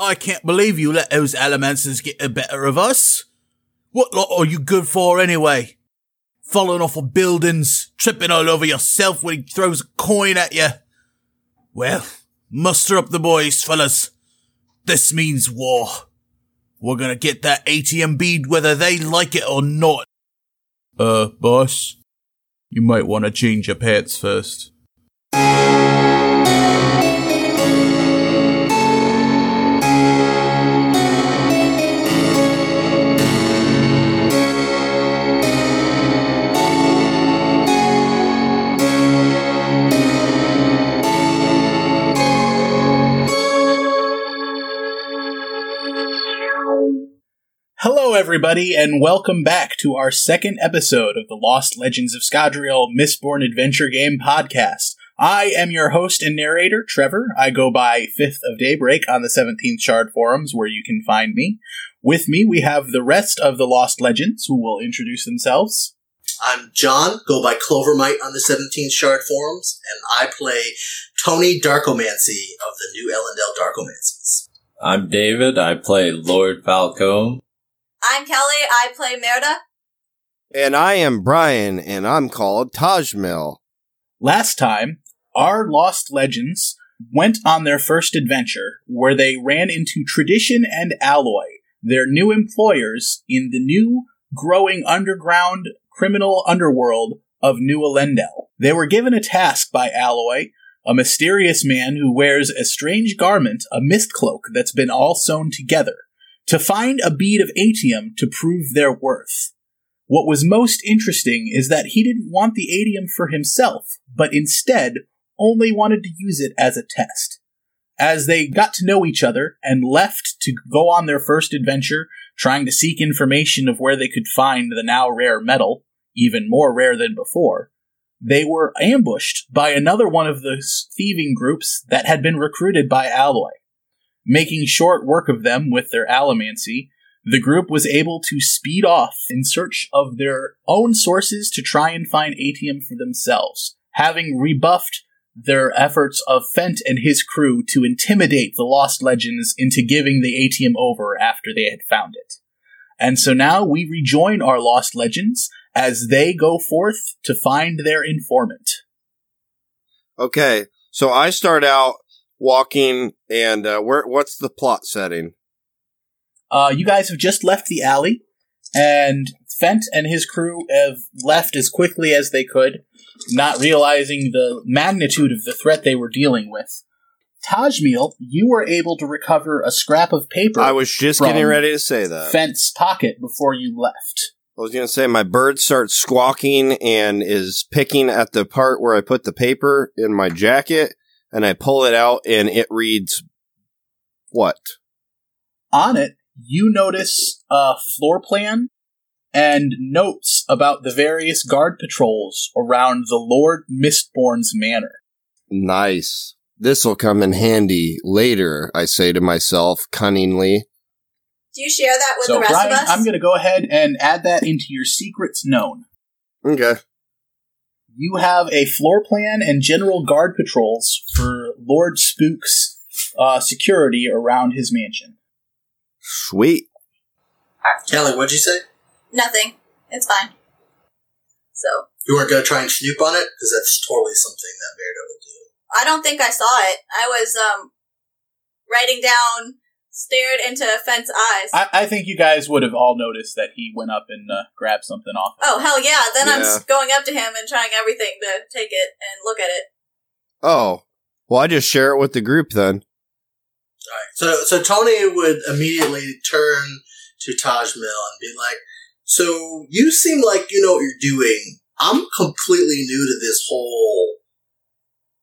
I can't believe you let those Allomancers get the better of us. What lot are you good for anyway? Falling off of buildings, tripping all over yourself when he throws a coin at you. Well, muster up the boys, fellas. This means war. We're gonna get that atium bead whether they like it or not. Uh, boss, you might want to change your pants first. Hello, everybody, and welcome back to our second episode of the Lost Legends of Scadrial Mistborn Adventure Game podcast. I am your host and narrator, Trevor. I go by Fifth of Daybreak on the 17th Shard forums, where you can find me. With me, we have the rest of the Lost Legends, who will introduce themselves. I'm John, go by Clovermite on the 17th Shard forums, and I play Tony Darkomancy of the New Elendel Darkomancies. I'm David. I play Lord Falcone. I'm Kelly. I play Merida. And I am Brian, and I'm called Tajmil. Last time, our Lost Legends went on their first adventure where they ran into Tradition and Alloy, their new employers in the new, growing underground criminal underworld of New Elendel. They were given a task by Alloy, a mysterious man who wears a strange garment, a mist cloak that's been all sewn together, to find a bead of atium to prove their worth. What was most interesting is that he didn't want the atium for himself, but instead only wanted to use it as a test. As they got to know each other and left to go on their first adventure, trying to seek information of where they could find the now rare metal, even more rare than before, they were ambushed by another one of the thieving groups that had been recruited by Alloy. Making short work of them with their allomancy, the group was able to speed off in search of their own sources to try and find atium for themselves, having rebuffed their efforts of Fent and his crew to intimidate the Lost Legends into giving the atium over after they had found it. And so now we rejoin our Lost Legends as they go forth to find their informant. Okay, so I start out walking, and uh, where? What's the plot setting? Uh, you guys have just left the alley, and Fent and his crew have left as quickly as they could, not realizing the magnitude of the threat they were dealing with. Tajmil, you were able to recover a scrap of paper. I was just from getting ready to say that. Fent's pocket before you left. I was going to say my bird starts squawking and is picking at the part where I put the paper in my jacket, and I pull it out, and it reads, "What?" On it, you notice a floor plan and notes about the various guard patrols around the Lord Mistborn's manor. Nice. This will come in handy later. I say to myself cunningly. Do you share that with so, the rest Brian, of us? I'm going to go ahead and add that into your secrets known. Okay. You have a floor plan and general guard patrols for Lord Spook's uh, security around his mansion. Sweet. Kelly, what'd you say? Nothing. It's fine. So, You weren't going to try and snoop on it? Because that's totally something that Merida would do. I don't think I saw it. I was, um, writing down, stared into Fent's eyes. I, I think you guys would have all noticed that he went up and uh, grabbed something off. of oh, it. hell yeah. Then I'm going up to him and trying everything to take it and look at it. Oh. Well, I just share it with the group then. Alright. So, so Tony would immediately turn to Tajmil and be like, So, you seem like you know what you're doing. I'm completely new to this whole.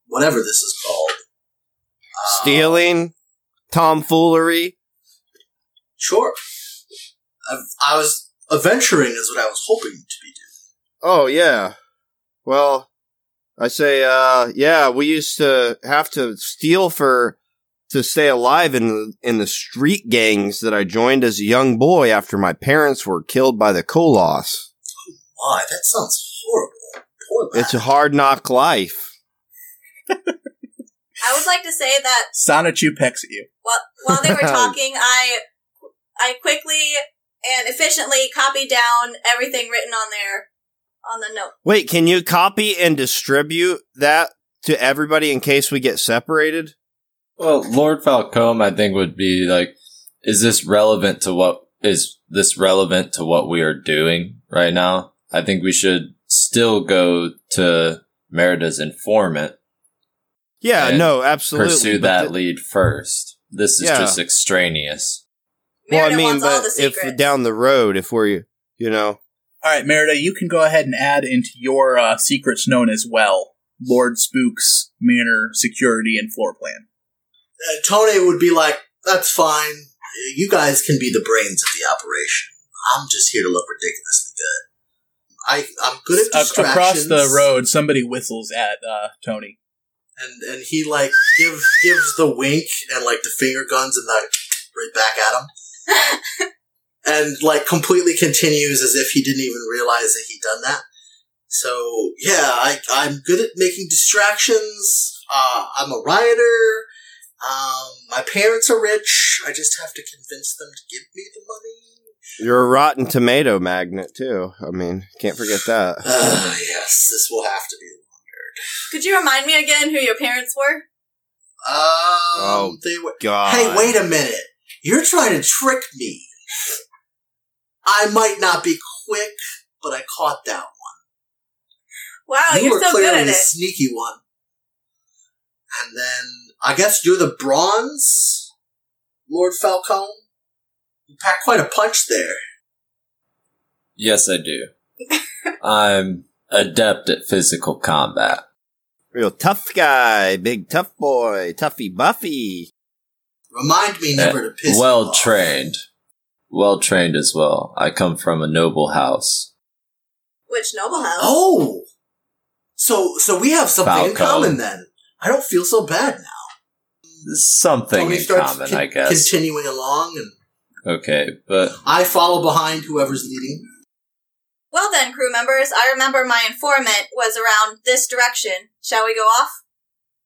whatever this is called. Uh, Stealing, tomfoolery. Sure. I, I was. Adventuring is what I was hoping to be doing. Oh yeah. Well, I say, uh, yeah, we used to have to steal for to stay alive in the, in the street gangs that I joined as a young boy after my parents were killed by the Koloss. my, That sounds horrible. Poor lad. It's a hard knock life. I would like to say that Sanachu pecks at you. while, while they were talking, I I quickly and efficiently copied down everything written on there on the note. Wait, can you copy and distribute that to everybody in case we get separated? Well, Lord Falcone, I think would be like, is this relevant to what is this relevant to what we are doing right now? I think we should still go to Merida's informant, Yeah, no, absolutely. pursue that the- lead first. This is Yeah. just extraneous. Well, I mean, but if down the road, if we're, you know, All right, Merida, you can go ahead and add into your uh, secrets known as well Lord Spook's manor, security, and floor plan. Uh, Tony would be like, "That's fine. You guys can be the brains of the operation. I'm just here to look ridiculously good. I I'm good at distractions." across the road, somebody whistles at uh, Tony. and and he like gives gives the wink and like the finger guns and like right back at him, and like completely continues as if he didn't even realize that he'd done that. So yeah, I I'm good at making distractions. Uh, I'm a rioter. Um, my parents are rich. I just have to convince them to give me the money. you're a rotten tomato magnet too. I mean, can't forget that. Uh, yes, this will have to be. Longer. Could you remind me again who your parents were? Um, Oh, they were. God. Hey, wait a minute. You're trying to trick me. I might not be quick, but I caught that one. Wow, you you're so clearly good at the it. sneaky one. And then I guess you're the bronze, Lord Falcone. You pack quite a punch there. Yes, I do. I'm adept at physical combat. Real tough guy, big tough boy, toughy Buffy. Remind me eh, never to piss. you well off. trained. Well trained as well. I come from a noble house. Which noble house? Oh, so so we have something in common then. I don't feel so bad now. Something Tony in common, con- I guess. continuing along, and okay, but I follow behind whoever's leading. Well then, crew members, I remember my informant was around this direction. Shall we go off?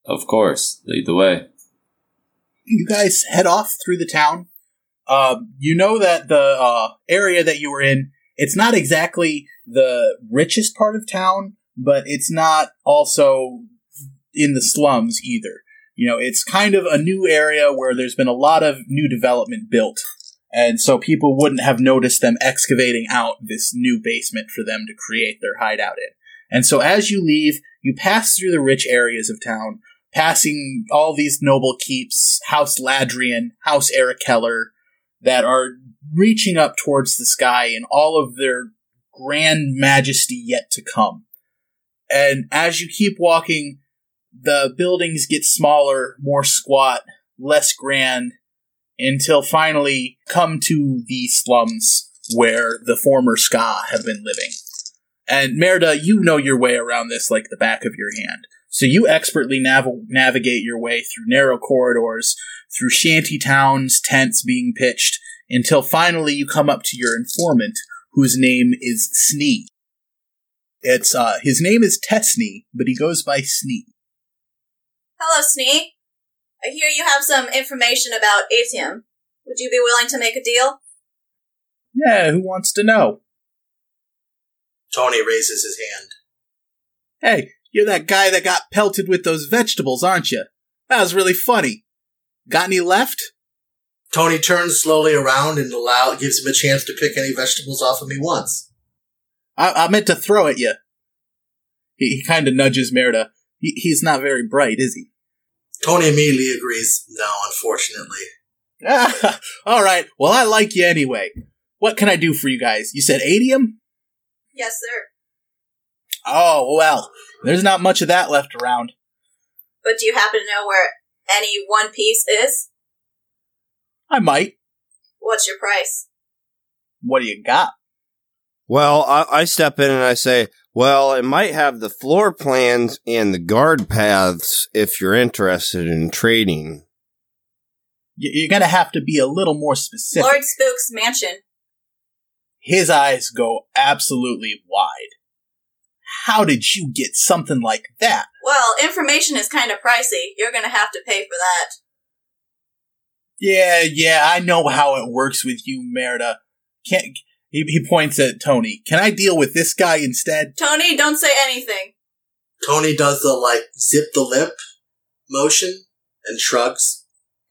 of course, lead the way. You guys head off through the town. Uh, you know that the uh, area that you were in, it's not exactly the richest part of town, but it's not also in the slums either. You know, it's kind of a new area where there's been a lot of new development built. And so people wouldn't have noticed them excavating out this new basement for them to create their hideout in. And so as you leave, you pass through the rich areas of town, passing all these noble keeps, House Ladrian, House Erikeller, that are reaching up towards the sky in all of their grand majesty yet to come. And as you keep walking, the buildings get smaller, more squat, less grand, until finally come to the slums where the former skaa have been living. And Merida, you know your way around this like the back of your hand. So you expertly nav- navigate your way through narrow corridors, through shanty towns, tents being pitched, until finally you come up to your informant, whose name is Snee. It's uh, his name is Tesney, but he goes by Snee. Hello, Snee. I hear you have some information about Atium. Would you be willing to make a deal? Yeah, who wants to know? Tony raises his hand. Hey, you're that guy that got pelted with those vegetables, aren't you? That was really funny. Got any left? Tony turns slowly around and allow gives him a chance to pick any vegetables off of me once. I, I meant to throw at you. He, he kind of nudges Merida. He, he's not very bright, is he? Tony immediately agrees. No, unfortunately. Ah, all right. Well, I like you anyway. What can I do for you guys? You said atium? Yes, sir. Oh, well, there's not much of that left around. But do you happen to know where any one piece is? I might. What's your price? What do you got? Well, I, I step in and I say, well, it might have the floor plans and the guard paths if you're interested in trading. Y- You're gonna have to be a little more specific. Lord Spook's mansion. His eyes go absolutely wide. How did you get something like that? Well, information is kind of pricey. You're gonna have to pay for that. Yeah, yeah, I know how it works with you, Merida. Can't. He, he points at Tony. Can I deal with this guy instead? Tony, don't say anything. Tony does the like zip the lip motion and shrugs.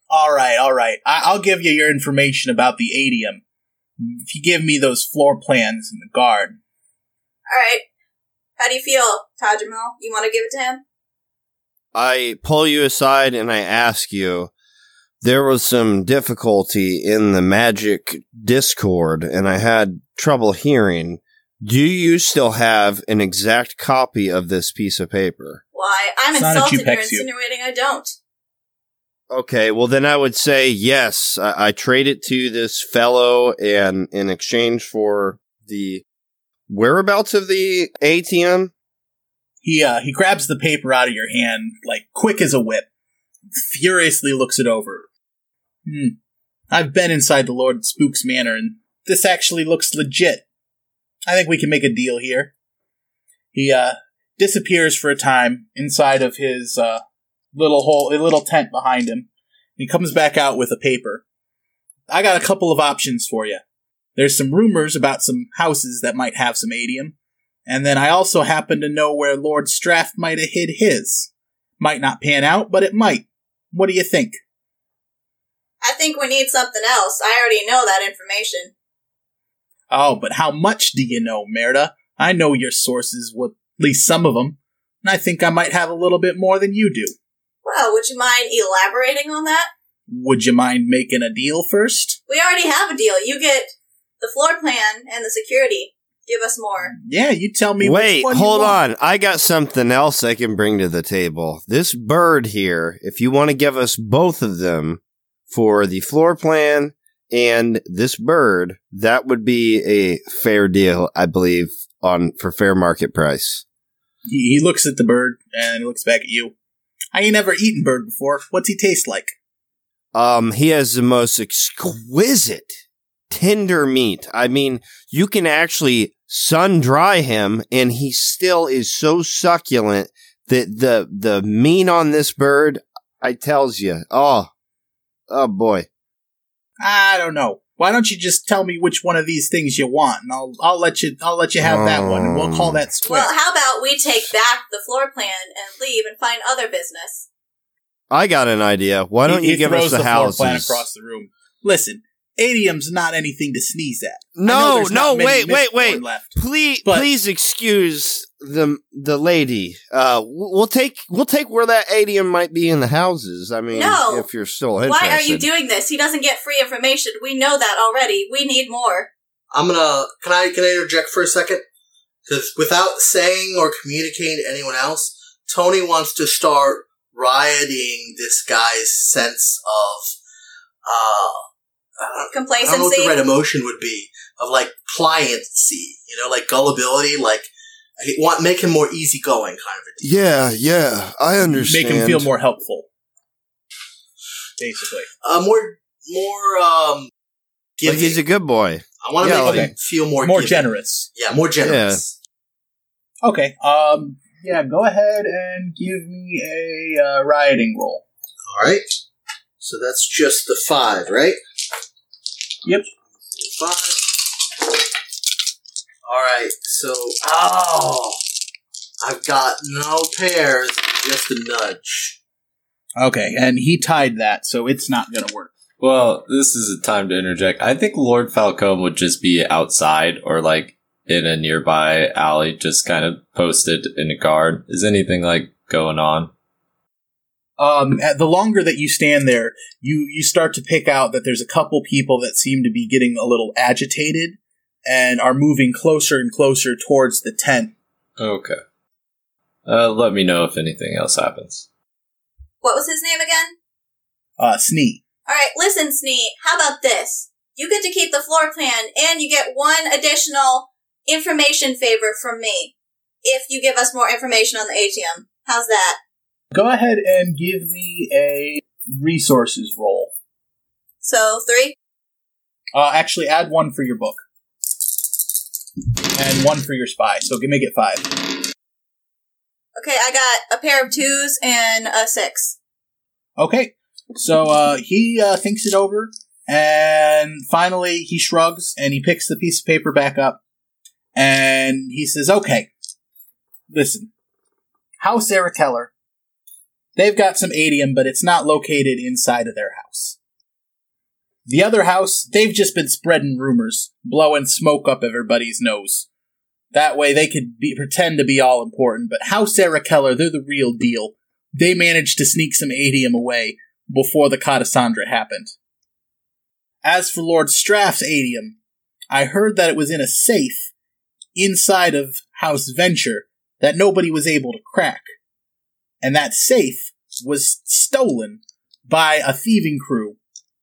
All right, all right. I, I'll give you your information about the atium. If you give me those floor plans and the guard. All right. How do you feel, Tajamel? You want to give it to him? I pull you aside and I ask you, there was some difficulty in the magic discord and I had trouble hearing. Do you still have an exact copy of this piece of paper? Why? I'm It's insulted. You're Jupexu. insinuating I don't. Okay, well then I would say yes. I, I trade it to this fellow and in exchange for the whereabouts of the atium. He uh he grabs the paper out of your hand like quick as a whip. Furiously looks it over. Hmm. I've been inside the Lord Spook's manor and this actually looks legit. I think we can make a deal here. He uh disappears for a time inside of his uh little hole a little tent behind him. He comes back out with a paper. I got a couple of options for you. There's some rumors about some houses that might have some atium. And then I also happen to know where Lord Straff might have hid his. Might not pan out, but it might. What do you think? I think we need something else. I already know that information. Oh, but how much do you know, Merida? I know your sources, well, at least some of them, and I think I might have a little bit more than you do. Well, would you mind elaborating on that? Would you mind making a deal first? We already have a deal. You get the floor plan and the security. Give us more. Yeah, you tell me. which Wait, one you hold want. on. I got something else I can bring to the table. This bird here, if you want to give us both of them for the floor plan and this bird, that would be a fair deal, I believe, on for fair market price. He, he looks at the bird and he looks back at you. I ain't never eaten bird before. What's he taste like? Um, he has the most exquisite tender meat. I mean, you can actually sun dry him and he still is so succulent that the the meat on this bird, I tells you, oh, oh boy. I don't know. Why don't you just tell me which one of these things you want, and I'll I'll let you I'll let you have that one, and we'll call um. that square. Well, how about we take back the floor plan and leave and find other business? I got an idea. Why don't He- you he give us throws the, floor houses? plan across the room? Listen, atium's not anything to sneeze at. I no, no, wait, wait, wait. Left. Please, But- please excuse the the lady. Uh, we'll take we'll take where that atium might be in the houses. I mean, No. if you're still interested. Why are you doing this? He doesn't get free information. We know that already. We need more. I'm gonna. Can I? Can I interject for a second? Because without saying or communicating to anyone else, Tony wants to start rioting this guy's sense of. Uh, I don't, I don't know what Complacency. the right emotion would be of like pliancy, you know, like gullibility, like I want make him more easygoing, kind of a deal. Yeah, yeah, I understand. Make him feel more helpful. Basically, Uh, more, more. Um, Like he's a good boy. I want to yeah, make him feel more more giving. generous. Yeah, more generous. Okay. Um. Yeah. Go ahead and give me a uh, rioting roll. All right. So that's just the five, right? Yep. Five. All right. So, oh, I've got no pairs, just a nudge. Okay, and he tied that, so it's not gonna work. Well, this is a time to interject. I think Lord Falcone would just be outside or like in a nearby alley, just kind of posted in a guard. Is anything like going on? Um, at- the longer that you stand there, you you start to pick out that there's a couple people that seem to be getting a little agitated and are moving closer and closer towards the tent. Okay. Uh, let me know if anything else happens. What was his name again? Uh, Snee. All right, listen, Snee. How about this? You get to keep the floor plan, and you get one additional information favor from me if you give us more information on the atium. How's that? Go ahead and give me a resources roll. So three. Uh, actually, add one for your book and one for your spy. So give make it five. Okay, I got a pair of twos and a six. Okay. So uh, he uh, thinks it over, and finally he shrugs and he picks the piece of paper back up, and he says, "Okay, listen, House Sarah Keller. They've got some atium, but it's not located inside of their house. The other house, they've just been spreading rumors, blowing smoke up everybody's nose. That way they could be, pretend to be all important, but House Sarah Keller, they're the real deal. They managed to sneak some atium away before the Catacendre happened. As for Lord Straff's atium, I heard that it was in a safe inside of House Venture that nobody was able to crack. And that safe was stolen by a thieving crew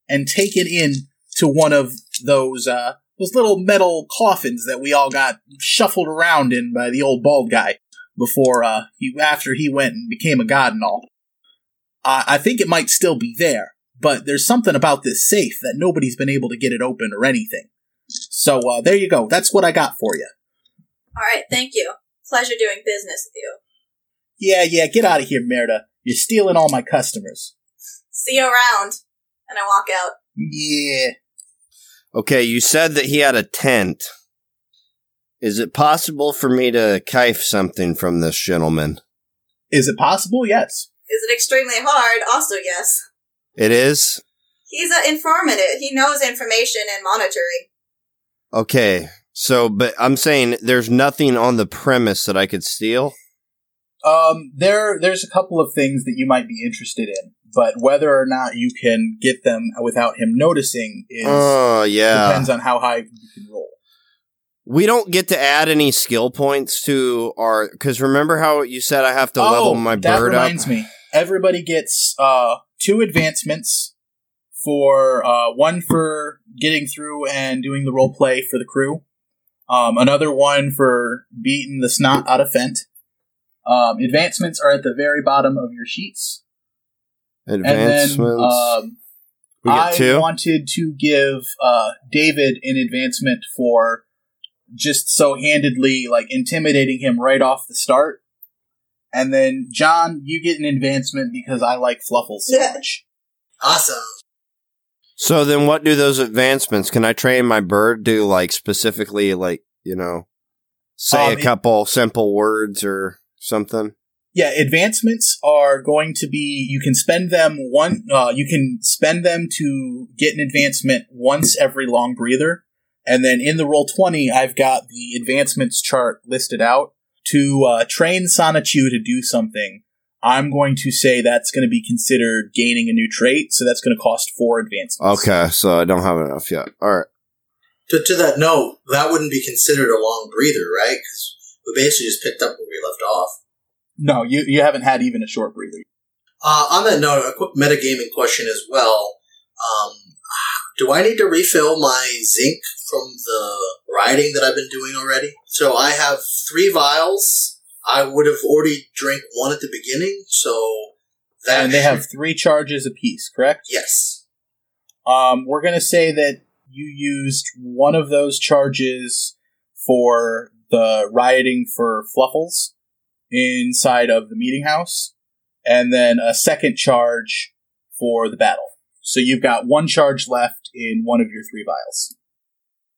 and taken in to one of those uh those little metal coffins that we all got shuffled around in by the old bald guy before uh he after he went and became a god and all. I think it might still be there, but there's something about this safe that nobody's been able to get it open or anything. So uh, there you go. That's what I got for you. All right, thank you. Pleasure doing business with you. Yeah, yeah, get out of here, Merida. You're stealing all my customers. See you around. And I walk out. Yeah. Okay, you said that he had a tent. Is it possible for me to kife something from this gentleman? Is it possible? Yes. Is it extremely hard? Also, yes. It is? He's uh, informant. He knows information and monitoring. Okay, so, but I'm saying there's nothing on the premise that I could steal? Um, there, there's a couple of things that you might be interested in, but whether or not you can get them without him noticing is Oh, yeah. depends on how high you can roll. We don't get to add any skill points to our, because remember how you said I have to oh, level my that bird up? That reminds me. Everybody gets uh two advancements for uh one for getting through and doing the role play for the crew. Um, another one for beating the snot out of Fent. Um, advancements are at the very bottom of your sheets. Advancements. And then um, we get I two? wanted to give uh, David an advancement for just so handedly like intimidating him right off the start. And then John, you get an advancement because I like Fluffles so Yeah. much. Awesome. So then what do those advancements? Can I train my bird to like specifically like, you know, say Um, a it- couple simple words or something? Yeah, advancements are going to be you can spend them one uh, you can spend them to get an advancement once every long breather. And then in the roll 20, I've got the advancements chart listed out to uh, train Sanachu to do something. I'm going to say that's going to be considered gaining a new trait, so that's going to cost four advancements. Okay, so I don't have enough yet. All right. To, to that note, that wouldn't be considered a long breather, right? Because we basically just picked up where we left off. No, you, you haven't had even a short breather. Uh, on that note, a quick metagaming question as well. Um, do I need to refill my zinc from the riding that I've been doing already? So I have three vials. I would have already drank one at the beginning, so that And they have three charges apiece, correct? yes. Um, we're going to say that you used one of those charges for the rioting for Fluffles inside of the meeting house, and then a second charge for the battle. So you've got one charge left in one of your three vials.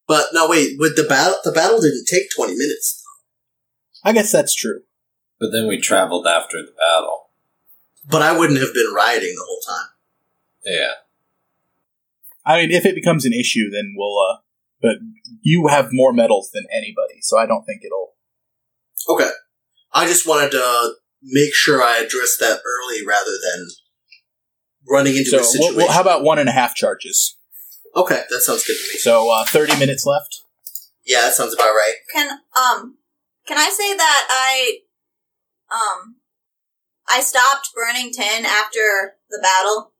But no, wait. With the battle, the battle didn't take twenty minutes. I guess that's true. But then we traveled after the battle. But I wouldn't have been rioting the whole time. Yeah. I mean, if it becomes an issue, then we'll. Uh, but you have more medals than anybody, so I don't think it'll. Okay. I just wanted to make sure I addressed that early rather than running into So, a situation. we'll- how about one and a half charges? okay, that sounds good to me. So, uh, thirty minutes left. Yeah, that sounds about right. Can um can I say that I um I stopped burning tin after the battle?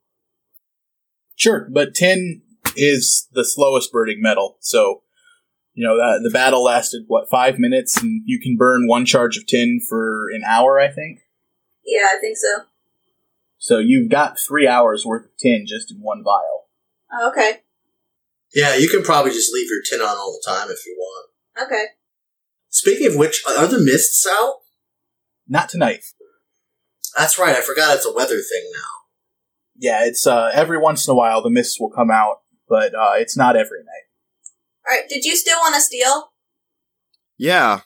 Sure, but tin is the slowest burning metal, so you know that the battle lasted what five minutes, and you can burn one charge of tin for an hour, I think. Yeah, I think so. So you've got three hours worth of tin just in one vial. Oh, okay. Yeah, you can probably just leave your tin on all the time if you want. Okay. Speaking of which, are the mists out? Not tonight. That's right, I forgot it's a weather thing now. Yeah, it's uh, every once in a while the mists will come out, but uh, it's not every night. Alright, did you still want to steal? Yeah.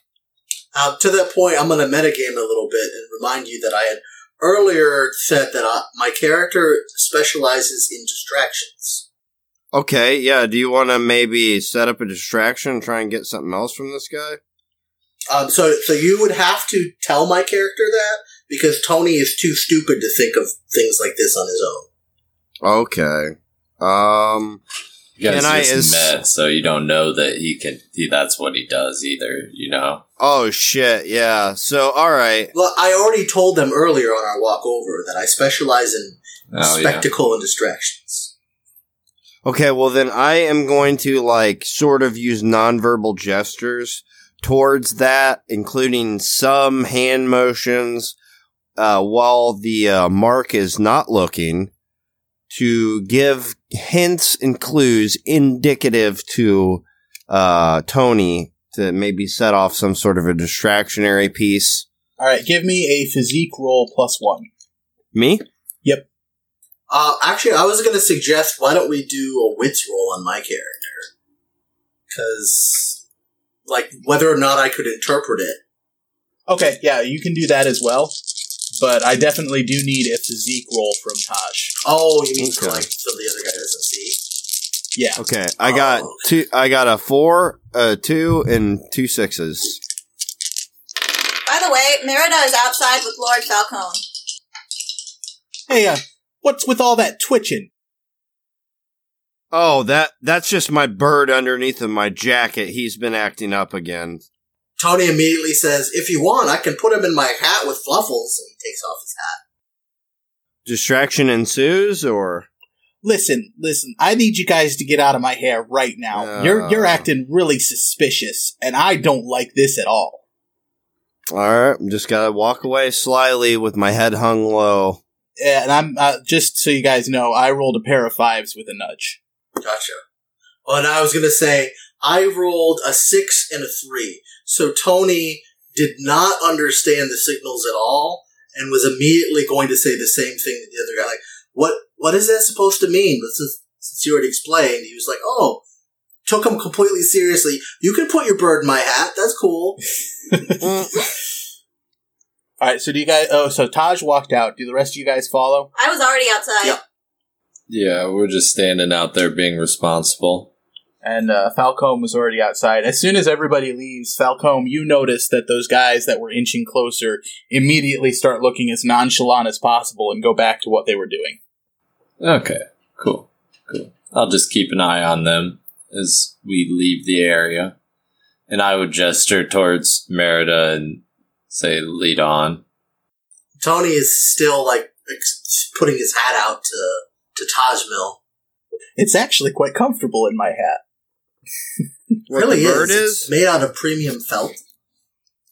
Uh, to that point, I'm going to metagame a little bit and remind you that I had earlier said that I, my character specializes in distractions. Okay, yeah. Do you want to maybe set up a distraction, and try and get something else from this guy? Um, so, so you would have to tell my character that because Tony is too stupid to think of things like this on his own. Okay. Um. You guys Can I just is- met, so you don't know that he can. He, that's what he does either. You know. Oh shit. Yeah. So all right. Well, I already told them earlier on our walk over that I specialize in Oh yeah. spectacle and distractions. Okay. Well, then I am going to like sort of use nonverbal gestures towards that, including some hand motions, uh, while the uh, mark is not looking, to give hints and clues indicative to uh, Tony to maybe set off some sort of a distractionary piece. All right, give me a physique roll plus one. Me? Yep. Uh, actually, I was going to suggest why don't we do a wits roll on my character? Because, like, whether or not I could interpret it. Okay, yeah, you can do that as well. But I definitely do need a physique roll from Taj. Oh, you mean for Okay. like so the other guy doesn't see? Yeah. Okay, I got Oh. two. I got a four, a two, and two sixes. By the way, Merida is outside with Lord Falcone. Hey, uh, what's with all that twitching? Oh, that that's just my bird underneath of my jacket. He's been acting up again. Tony immediately says, "If you want, I can put him in my hat with fluffles." And he takes off his hat. Distraction ensues, or Listen, listen. I need you guys to get out of my hair right now. you're you're Uh. acting really suspicious, and I don't like this at all. all right, I'm just gotta walk away slyly with my head hung low. Yeah, And I'm uh, just so you guys know, I rolled a pair of fives with a nudge. Gotcha. Oh, and I was gonna say I rolled a six and a three, so Tony did not understand the signals at all, and was immediately going to say the same thing to the other guy, like, "What? What is that supposed to mean?" But since since you already explained, he was like, "Oh." Took him completely seriously. You can put your bird in my hat. That's cool. All right, so do you guys? Oh, so Taj walked out. Do the rest of you guys follow? I was already outside. Yep. Yeah, we're just standing out there being responsible. And uh, Falcone was already outside. As soon as everybody leaves, Falcone, you notice that those guys that were inching closer immediately start looking as nonchalant as possible and go back to what they were doing. Okay, cool, cool. I'll just keep an eye on them as we leave the area, and I would gesture towards Merida and say, "Lead on." Tony is still like ex- putting his hat out to to Tajmil. It's actually quite comfortable in my hat. What really the bird is. is? It's made out of premium felt.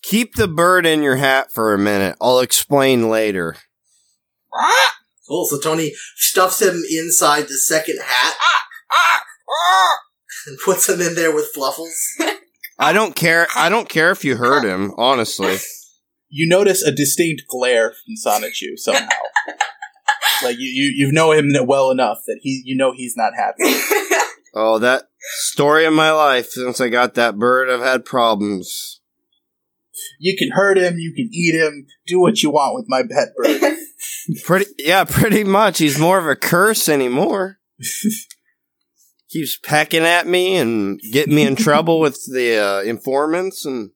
Keep the bird in your hat for a minute. I'll explain later. Cool. So Tony stuffs him inside the second hat and puts him in there with fluffles. I don't care. I don't care if you hurt him. Honestly, You notice a distinct glare from Sonichu somehow. like you, you, you know him well enough that he, you know, he's not happy. oh, that story of my life. Since I got that bird, I've had problems. You can hurt him, you can eat him, do what you want with my pet bird. Pretty, yeah, pretty much. He's more of a curse anymore. Keeps pecking at me and getting me in trouble with the uh, informants, and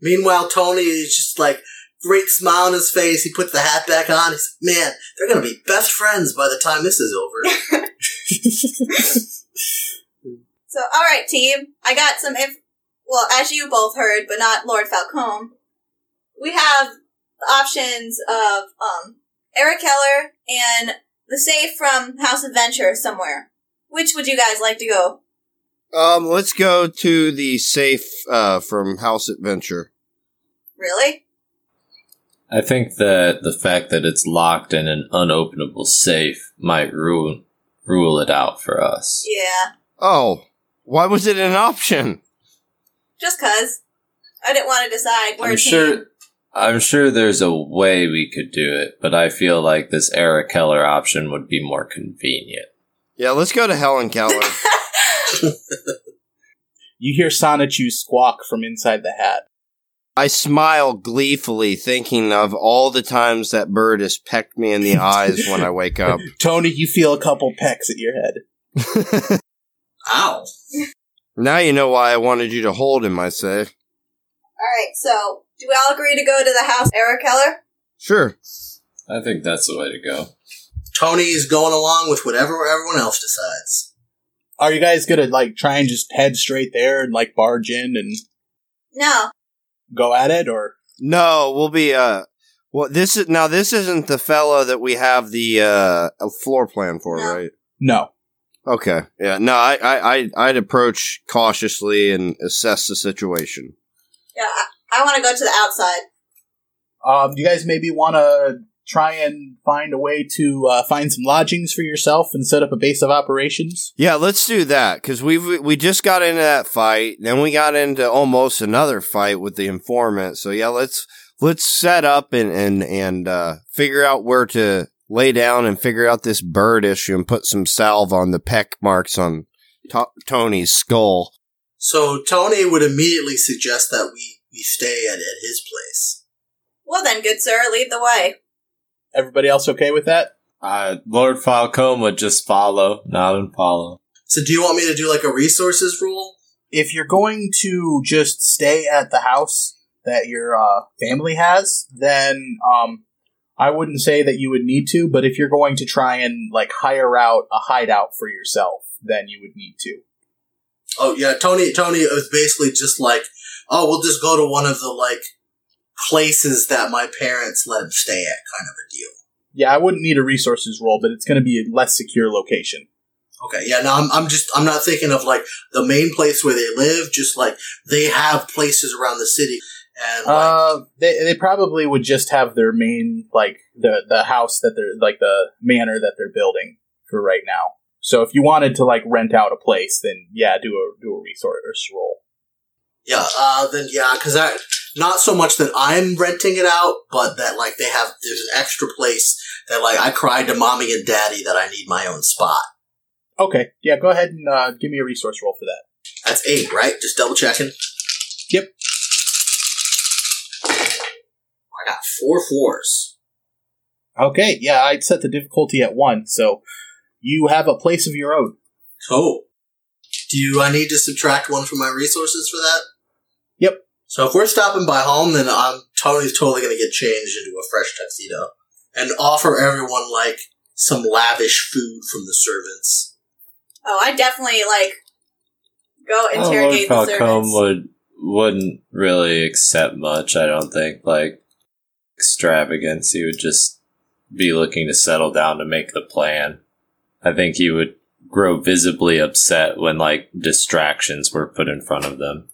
Meanwhile, Tony is just like great smile on his face. He puts the hat back on. He's like, man, they're gonna be best friends by the time this is over. So, all right, team. I got some. Inf- well, as you both heard, but not Lord Falcone. We have the options of um, Erikeller and the safe from House Adventure somewhere. Which would you guys like to go? um, let's go to the safe uh, from House Adventure. Really? I think that the fact that it's locked in an unopenable safe might rule rule it out for us. Yeah. Oh, why was it an option? Just cause. I didn't want to decide where I'm team. sure. I'm sure there's a way we could do it, but I feel like this Erikeller option would be more convenient. Yeah, let's go to Helen Keller. You hear Sonichu squawk from inside the hat. I smile gleefully, thinking of all the times that bird has pecked me in the eyes when I wake up. Tony, you feel a couple pecks at your head. Ow. now you know why I wanted you to hold him, I say. Alright, so do we all agree to go to the house, Erikeller? Sure. I think that's the way to go. Tony's going along with whatever everyone else decides. Are you guys gonna like try and just head straight there and like barge in and No. Go at it, or No, we'll be, uh, well, this is, now this isn't the fellow that we have the, uh, floor plan for, No. right? no? Okay. Yeah. No, I, I, I, I'd approach cautiously and assess the situation. Yeah, I, I want to go to the outside. Um, do you guys maybe want to try and find a way to uh, find some lodgings for yourself and set up a base of operations? Yeah, let's do that because we we just got into that fight, then we got into almost another fight with the informant. So yeah, let's let's set up and and and uh, figure out where to lay down and figure out this bird issue and put some salve on the peck marks on to- Tony's skull. So Tony would immediately suggest that we, we stay at, at his place. Well then, good sir, lead the way. Everybody else okay with that? Uh, Lord Falcone would just follow, not and follow. So do you want me to do like a resources rule? If you're going to just stay at the house that your uh, family has, then um, I wouldn't say that you would need to. But if you're going to try and like hire out a hideout for yourself, then you would need to. Oh yeah, Tony. Tony was basically just like, oh, we'll just go to one of the like places that my parents let him stay at, kind of a deal. Yeah, I wouldn't need a resources roll, but it's going to be a less secure location. Okay, yeah. No, I'm, I'm just I'm not thinking of like the main place where they live. Just like they have places around the city, and like, Uh, they they probably would just have their main like the the house that they're like the manor that they're building for right now. So if you wanted to like rent out a place, then yeah, do a do a resource roll. yeah. Uh, then yeah, because I not so much that I'm renting it out, but that like they have there's an extra place that like I cried to mommy and daddy that I need my own spot. Okay, yeah, go ahead and uh, give me a resource roll for that. That's eight, right? Just double checking. Yep. I got four fours. Okay, yeah, I'd set the difficulty at one, so you have a place of your own. Cool. Do I need to subtract one from my resources for that? Yep. So if we're stopping by home, then I'm Tony's totally going to get changed into a fresh tuxedo and offer everyone like some lavish food from the servants. Oh, I definitely like go Oh, interrogate the Falcone servants. would wouldn't really accept much. I don't think like extravagance. He would just be looking to settle down to make the plan. I think he would grow visibly upset when like distractions were put in front of them.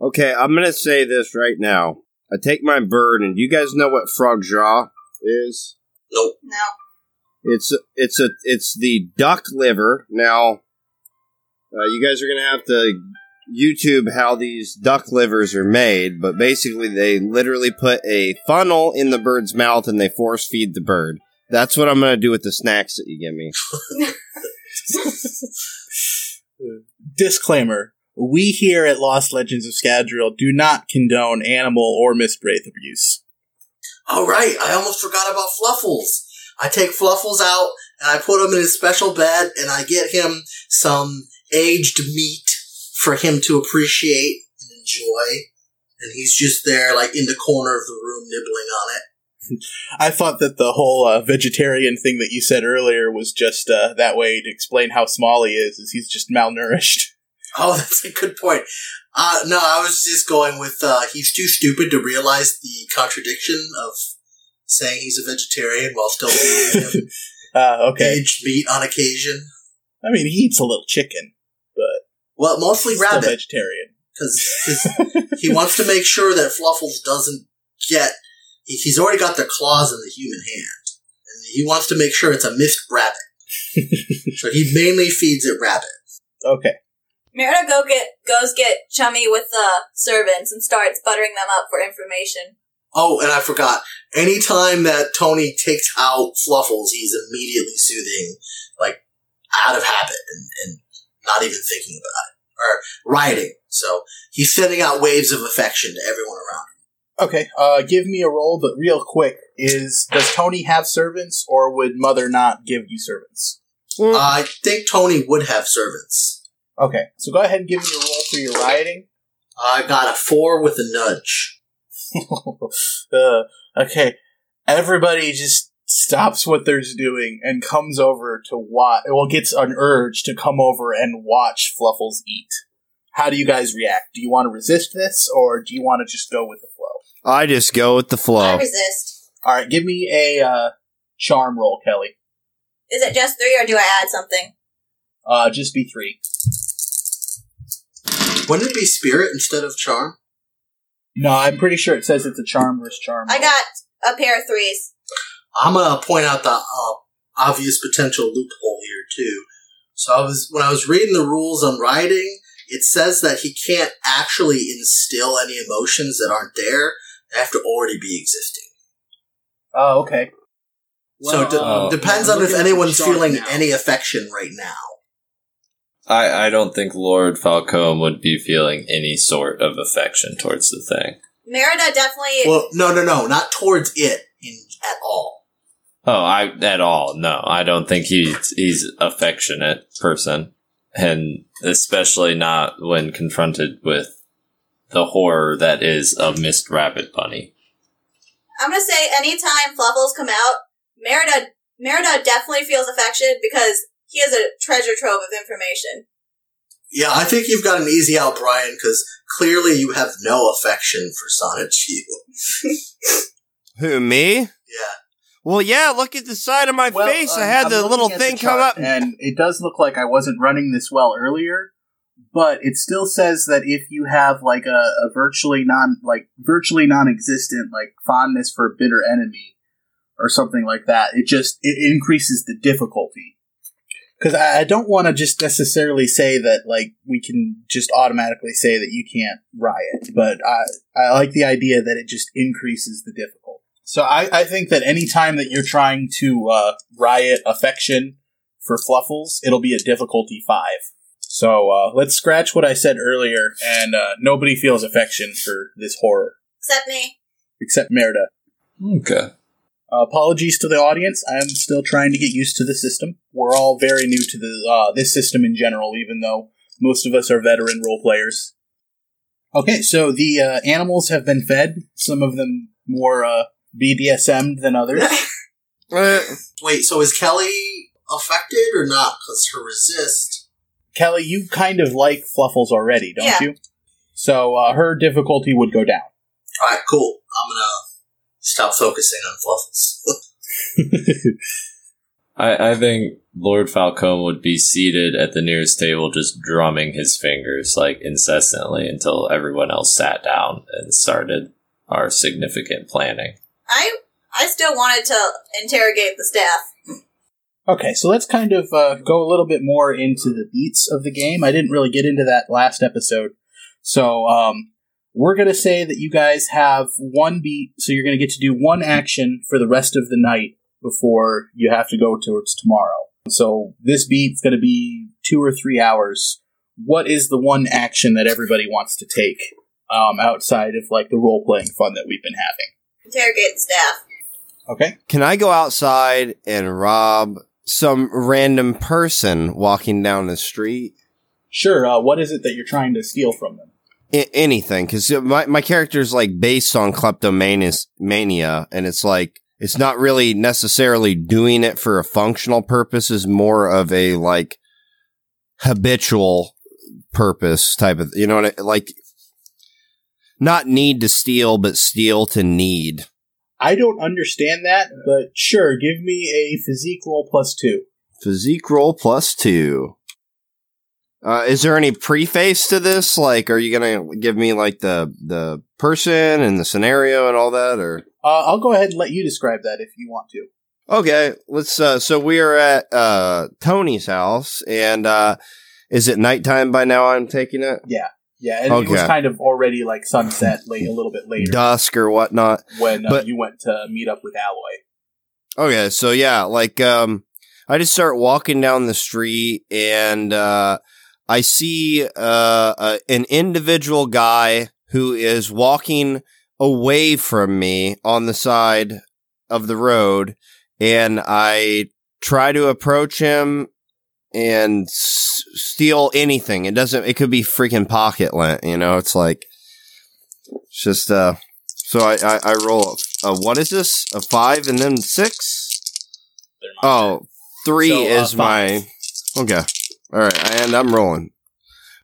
Okay, I'm gonna say this right now. I take my bird, and you guys know what foie gras is? Nope. No. It's it's a it's the duck liver. Now, uh, you guys are gonna have to YouTube how these duck livers are made, but basically they literally put a funnel in the bird's mouth and they force feed the bird. That's what I'm gonna do with the snacks that you give me. Disclaimer: We here at Lost Legends of Scadrial do not condone animal or mistwraith abuse. All right, I almost forgot about Fluffles. I take Fluffles out and I put him in his special bed and I get him some aged meat for him to appreciate and enjoy. And he's just there, like in the corner of the room, nibbling on it. I thought that the whole uh, vegetarian thing that you said earlier was just uh, that way to explain how small he is. Is he's just malnourished? Oh, that's a good point. Uh, no, I was just going with uh, he's too stupid to realize the contradiction of saying he's a vegetarian while still feeding him Uh, okay. aged meat on occasion. I mean, he eats a little chicken, but Well, mostly rabbit. vegetarian. because he wants to make sure that Fluffles doesn't get. he- He's already got the claws in the human hand, and he wants to make sure it's a missed rabbit. so he mainly feeds it rabbit. Okay. Merida go get goes get chummy with the servants and starts buttering them up for information. Oh, and I forgot. Anytime that Tony takes out Fluffles, he's immediately soothing, like out of habit and, and not even thinking about it or rioting. So he's sending out waves of affection to everyone around. him. Okay, uh, give me a roll, but real quick. Is does Tony have servants, or would Mother not give you servants? I think Tony would have servants. Okay, so go ahead and give me a roll for your rioting. I got a four with a nudge. uh, okay, everybody just stops what they're doing and comes over to watch. Well, gets an urge to come over and watch Fluffles eat. How do you guys react? Do you want to resist this, or do you want to just go with the flow? I just go with the flow. I flow. resist. All right, give me a uh, charm roll, Kelly. Is it just three, or do I add something? Uh, just be three. Wouldn't it be spirit instead of charm? No, I'm pretty sure it says it's a charm versus charm. I got a pair of threes. I'm gonna point out the uh, obvious potential loophole here too. So I was when I was reading the rules on writing, it says that he can't actually instill any emotions that aren't there. They have to already be existing. Oh, okay. so it de- uh, depends on if looking at the anyone's feeling now. any affection right now. I, I don't think Lord Falcone would be feeling any sort of affection towards the thing. Merida definitely. Well, no, no, no, not towards it in, at all. Oh, I at all. No, I don't think he's he's affectionate person, and especially not when confronted with the horror that is a mistwraith bunny. I'm gonna say anytime Fluffles come out, Merida Merida definitely feels affection because he has a treasure trove of information. Yeah, I think you've got an easy out, Brian, because clearly you have no affection for Sonic Shield. Who me? Yeah. Well, yeah. Look at the side of my Well, face. I um, had I'm the little thing the come up. and it does look like I wasn't running this well earlier. But it still says that if you have like a, a virtually non like virtually non-existent like fondness for a bitter enemy or something like that, it just it increases the difficulty. Because I, I don't want to just necessarily say that like we can just automatically say that you can't riot, but I I like the idea that it just increases the difficulty. So I, I think that any time that you're trying to uh, riot affection for Fluffles, it'll be a difficulty five. So uh, let's scratch what I said earlier, and uh, nobody feels affection for this horror Except me. except Merida. Okay. Uh, apologies to the audience. I'm still trying to get used to the system. We're all very new to the uh, this system in general, even though most of us are veteran role players. Okay, so the uh, animals have been fed. Some of them more uh, BDSM than others. Wait, so is Kelly affected or not? Because her resist. Kelly, you kind of like Fluffles already, don't Yeah. you? So uh, her difficulty would go down. All right, cool. I'm gonna stop focusing on Fluffles. I, I think Lord Falcone would be seated at the nearest table, just drumming his fingers like incessantly until everyone else sat down and started our significant planning. I I still wanted to interrogate the staff. Okay, so let's kind of uh, go a little bit more into the beats of the game. I didn't really get into that last episode. So um, we're going to say that you guys have one beat, so you're going to get to do one action for the rest of the night before you have to go towards tomorrow. So this beat's going to be two or three hours. What is the one action that everybody wants to take um, outside of like the role playing fun that we've been having? Interrogate staff. Okay. Can I go outside and rob some random person walking down the street? Sure. Uh, what is it that you're trying to steal from them? I- anything, because my my character is like based on kleptomania, and it's like it's not really necessarily doing it for a functional purpose. Is more of a like habitual purpose type of you know what I, like not need to steal, but steal to need. I don't understand that, but sure, give me a physique roll plus two. Physique roll plus two. Uh, is there any preface to this? Like, are you gonna give me like the the person and the scenario and all that, or? Uh, I'll go ahead and let you describe that if you want to. Okay, let's. Uh, so we are at uh, Tony's house, and uh, is it nighttime by now? I'm taking it. Yeah. Yeah, and it was kind of already like sunset, late a little bit later dusk or whatnot. when uh, but- you went to meet up with Alloy. Okay, so yeah, like um I just start walking down the street and uh I see uh a, an individual guy who is walking away from me on the side of the road and I try to approach him and s- steal anything. It doesn't it could be freaking pocket lint, you know? It's like it's just uh so I I, I roll a, a what is this? A 5 and then 6? Oh, three So, uh, is my okay. All right, and I'm rolling.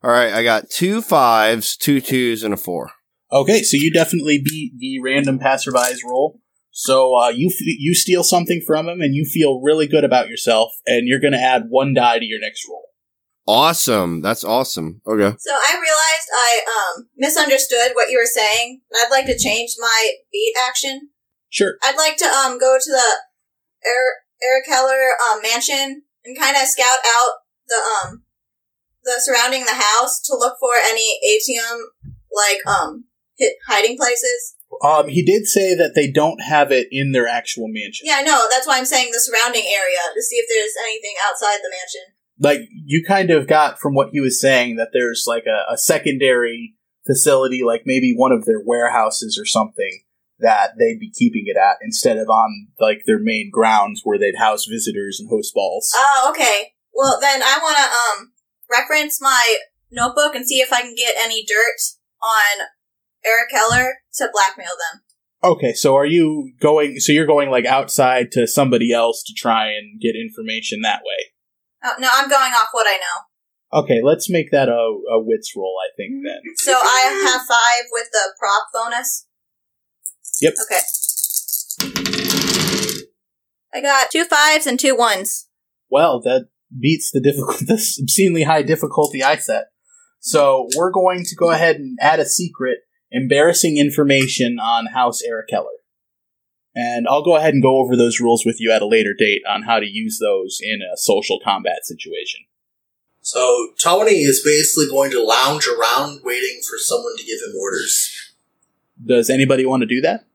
All right, I got two fives, two twos, and a four. Okay, so you definitely beat the random passerby's roll. So uh, you f- you steal something from him, and you feel really good about yourself, and you're going to add one die to your next roll. Awesome, that's awesome. Okay, So I realized I um misunderstood what you were saying. I'd like to change my beat action. Sure. I'd like to um go to the Eric, Erikeller um mansion and kind of scout out the um the surrounding the house to look for any atium like um hit hiding places. Um, he did say that they don't have it in their actual mansion. Yeah, I know. That's why I'm saying the surrounding area to see if there's anything outside the mansion. Like you kind of got from what he was saying that there's like a, a secondary facility, like maybe one of their warehouses or something that they'd be keeping it at instead of on like their main grounds where they'd house visitors and host balls. Oh, okay. Well, then I want to um reference my notebook and see if I can get any dirt on Erikeller to blackmail them. Okay, so are you going? So you're going like outside to somebody else to try and get information that way? Oh, no, I'm going off what I know. Okay, let's make that a, a wits roll. I think then. So I have five with the prop bonus. Yep. Okay. I got two fives and two ones. Well, that beats the difficult, the obscenely high difficulty I set. So we're going to go ahead and add a secret, embarrassing information on House Erikeller. And I'll go ahead and go over those rules with you at a later date on how to use those in a social combat situation. So Tony is basically going to lounge around waiting for someone to give him orders. Does anybody want to do that?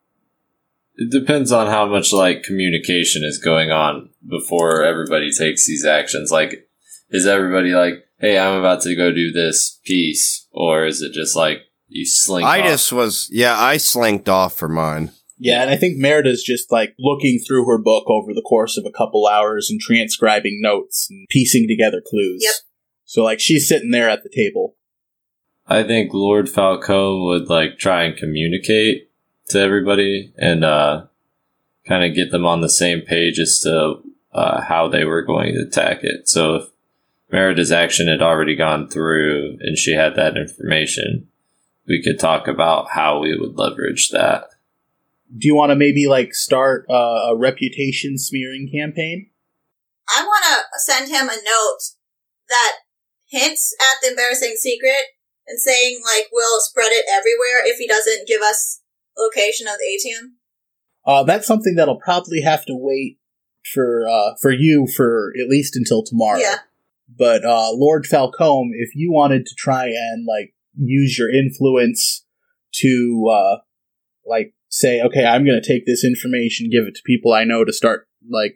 It depends on how much like communication is going on before everybody takes these actions. Like, is everybody like, "Hey, I'm about to go do this piece," or is it just like you slink? I off? just was yeah, I slinked off for mine. Yeah, and I think Merida's just like looking through her book over the course of a couple hours and transcribing notes and piecing together clues. Yep. So like she's sitting there at the table. I think Lord Falcone would like try and communicate to everybody and uh, kind of get them on the same page as to uh, how they were going to attack it. So if Merida's action had already gone through and she had that information, we could talk about how we would leverage that. Do you want to maybe like start uh, a reputation smearing campaign? I want to send him a note that hints at the embarrassing secret and saying like we'll spread it everywhere if he doesn't give us location of the atium. Uh, that's something that'll probably have to wait for uh, for you for at least until tomorrow. Yeah. But uh, Lord Falcone, if you wanted to try and like use your influence to uh, like say, okay, I'm going to take this information, give it to people I know to start like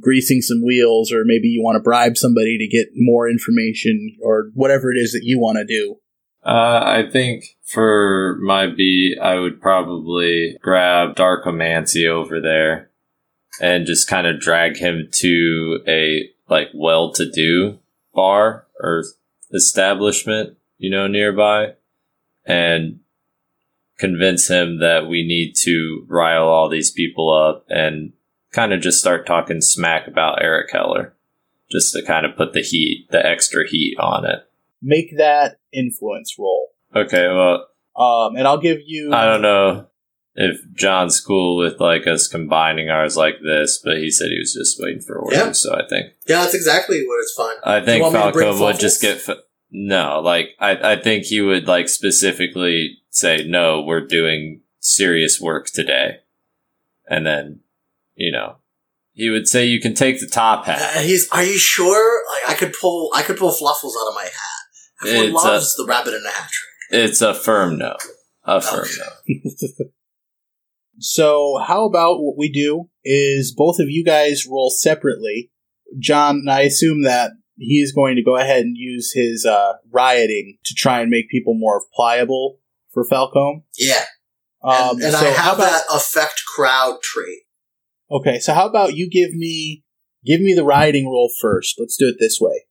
greasing some wheels, or maybe you want to bribe somebody to get more information, or whatever it is that you want to do. Uh, I think for my beat, I would probably grab Darkomancy over there and just kind of drag him to a like well-to-do bar or establishment, you know, nearby, and convince him that we need to rile all these people up and kind of just start talking smack about Erikeller, just to kind of put the heat, the extra heat on it. Make that influence roll, Okay, well, um, and I'll give you. I don't know if John's cool with like us combining ours like this, but he said he was just waiting for orders. Yeah. So I think Yeah, that's exactly what it's fine. I think Falco want me to bring Falcone would just get f- no. Like I, I think he would like specifically say no. We're doing serious work today, and then you know he would say you can take the top hat. Uh, he's. Are you sure? Like, I could pull. I could pull Fluffles out of my hat Everyone It's a- the rabbit in a hat trick. It's a firm no. A firm Okay. no. So, how about what we do is both of you guys roll separately. John, I assume that he's going to go ahead and use his uh, rioting to try and make people more pliable for Falcone. Yeah, Um, and, and so I how have about, that affect crowd trait. Okay, so how about you give me give me the rioting roll first? Let's do it this way.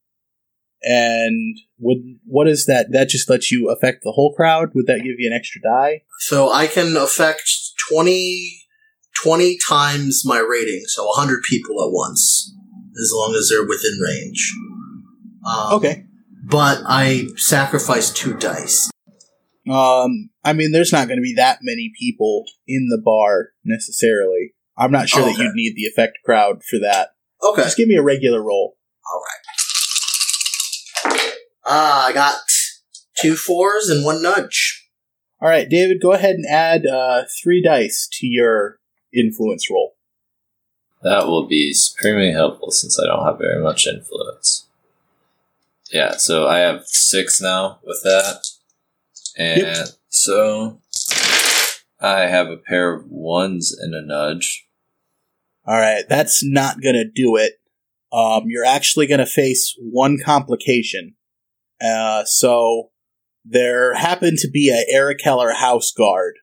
And would what is that? That just lets you affect the whole crowd. Would that give you an extra die? So I can affect 20, 20 times my rating, so 100 people at once, as long as they're within range. Um, Okay. But I sacrifice two dice. Um, I mean, there's not going to be that many people in the bar necessarily. I'm not sure that you'd need the effect crowd for that. Okay. Just give me a regular roll. All right. Ah, I got two fours and one nudge. All right, David, go ahead and add uh, three dice to your influence roll. That will be supremely helpful since I don't have very much influence. Yeah, so I have six now with that. And Yep. so I have a pair of ones and a nudge. All right, that's not going to do it. Um, you're actually going to face one complication. Uh, so there happened to be a Erikeller house guard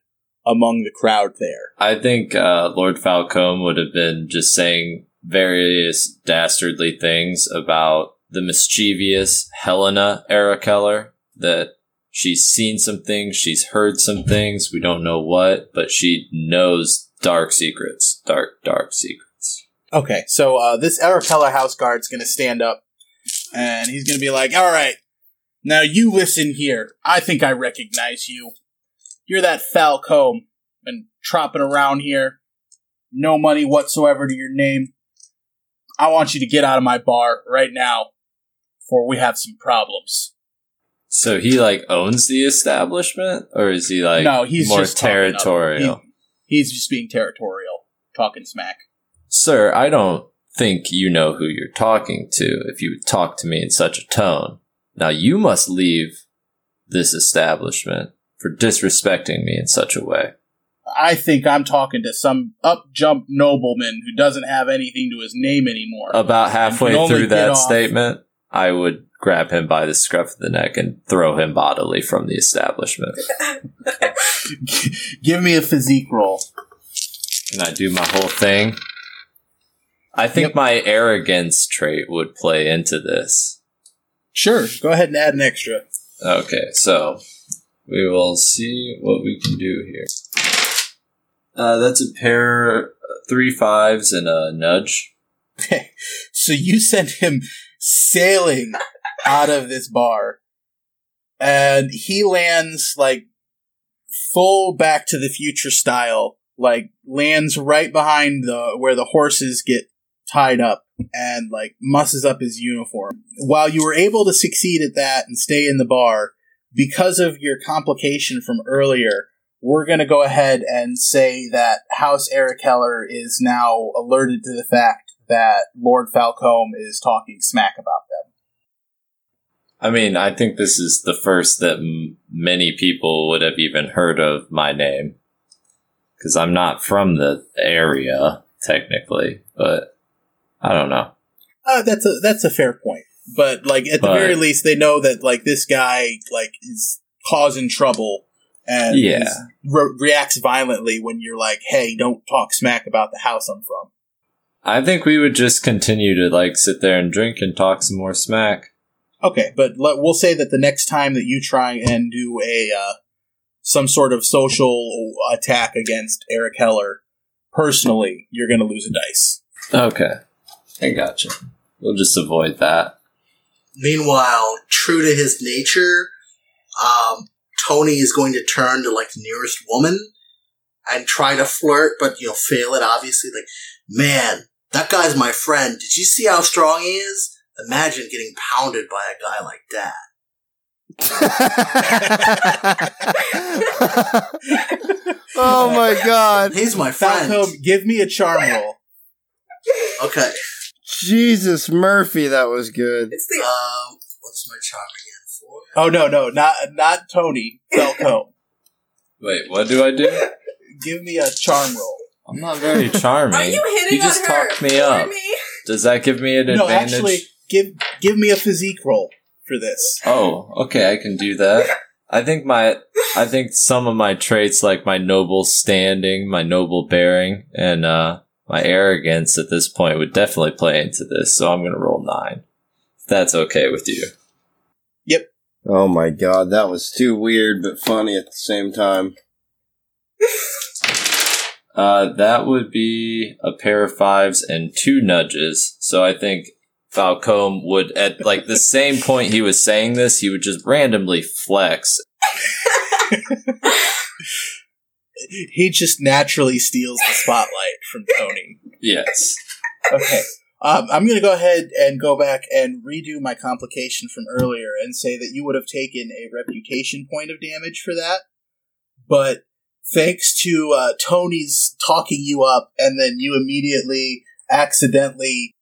among the crowd there. I think uh, Lord Falcone would have been just saying various dastardly things about the mischievous Helena Erikeller. That she's seen some things, she's heard some things, we don't know what, but she knows dark secrets. Dark, dark secrets. Okay, so uh, this Erikeller house guard's going to stand up and he's going to be like, All right, now you listen here. I think I recognize you. You're that Falcone and tropping around here. No money whatsoever to your name. I want you to get out of my bar right now before we have some problems. So he like owns the establishment, or is he like no, he's more just territorial? he- he's just being territorial, talking smack. Sir, I don't think you know who you're talking to if you would talk to me in such a tone. Now you must leave this establishment for disrespecting me in such a way. I think I'm talking to some up jump nobleman who doesn't have anything to his name anymore. About halfway through that off- statement, I would grab him by the scruff of the neck and throw him bodily from the establishment. Give me a physique roll. Can I do my whole thing? I think Yep. my arrogance trait would play into this. Sure, go ahead and add an extra. Okay, so we will see what we can do here. Uh, that's a pair, uh, three fives and a nudge. So you send him sailing out of this bar, and he lands like full Back to the Future style, like lands right behind the where the horses get tied up, and like musses up his uniform. While you were able to succeed at that and stay in the bar, because of your complication from earlier, we're going to go ahead and say that House Erikeller is now alerted to the fact that Lord Falcone is talking smack about them. I mean, I think this is the first that m- many people would have even heard of my name. Because I'm not from the area, technically, but I don't know. Uh, that's a that's a fair point, but like at the But- very least, they know that like this guy like is causing trouble and Yeah. re- reacts violently when you're like, "Hey, don't talk smack about the house I'm from." I think we would just continue to like sit there and drink and talk some more smack. Okay, but let, we'll say that the next time that you try and do a uh, some sort of social attack against Erikeller personally, you're going to lose a dice. Okay. I gotcha. We'll just avoid that. Meanwhile, true to his nature, um, Tony is going to turn to like the nearest woman and try to flirt, but you know, fail it obviously. Like, man, that guy's my friend. Did you see how strong he is? Imagine getting pounded by a guy like that. oh my god. He's my friend. Falcone, give me a charm roll. Okay. Jesus Murphy, that was good. It's the Um, What's my charm again for? Oh no, no, not not Tony Falcone. Wait, what do I do? Give me a charm roll. I'm not very charming. Are you hitting You just on her? talked me for up. Me? Does that give me an No, advantage? actually, give give me a physique roll for this. Oh, okay, I can do that. I think my, I think some of my traits, like my noble standing, my noble bearing, and uh my arrogance at this point, would definitely play into this. So I'm gonna roll nine. If that's okay with you. Yep. Oh my god, that was too weird but funny at the same time. Uh, that would be a pair of fives and two nudges. So I think Falcone would, at like the same point he was saying this, he would just randomly flex. He just naturally steals the spotlight from Tony. Yes. Okay. Um, I'm going to go ahead and go back and redo my complication from earlier and say that you would have taken a reputation point of damage for that. But thanks to uh, Tony's talking you up and then you immediately accidentally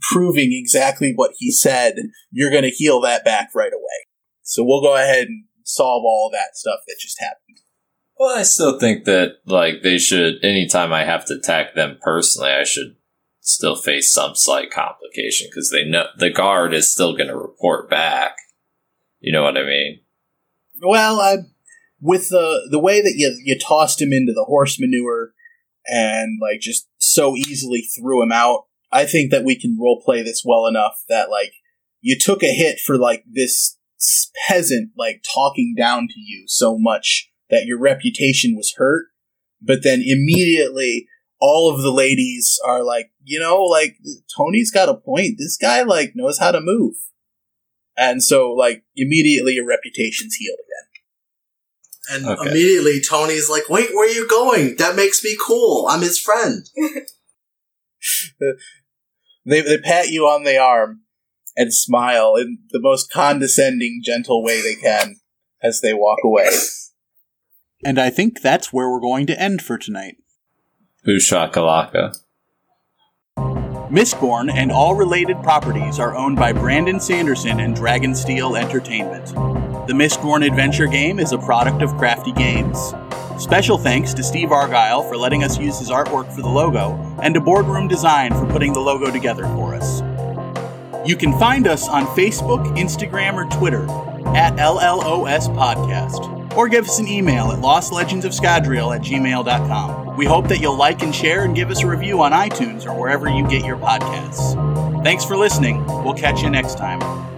proving exactly what he said, you're going to heal that back right away. So we'll go ahead and solve all that stuff that just happened. Well, I still think that like they should. Anytime I have to attack them personally, I should still face some slight complication because they know the guard is still going to report back. You know what I mean? Well, I, with the the way that you you tossed him into the horse manure and like just so easily threw him out, I think that we can role play this well enough that like you took a hit for like this peasant like talking down to you so much that your reputation was hurt, but then immediately all of the ladies are like, you know, like Tony's got a point. This guy like knows how to move. And so like immediately your reputation's healed again. And Okay. immediately Tony's like, wait, where are you going? That makes me cool. I'm his friend. They they pat you on the arm and smile in the most condescending, gentle way they can as they walk away. And I think that's where we're going to end for tonight. Boo shakalaka. Mistborn and all related properties are owned by Brandon Sanderson and Dragonsteel Entertainment. The Mistborn adventure game is a product of Crafty Games. Special thanks to Steve Argyle for letting us use his artwork for the logo, and to Boardroom Design for putting the logo together for us. You can find us on Facebook, Instagram, or Twitter at LLOS Podcast, or give us an email at lostlegendsofscadrial at gmail.com. We hope that you'll like and share and give us a review on iTunes or wherever you get your podcasts. Thanks for listening. We'll catch you next time.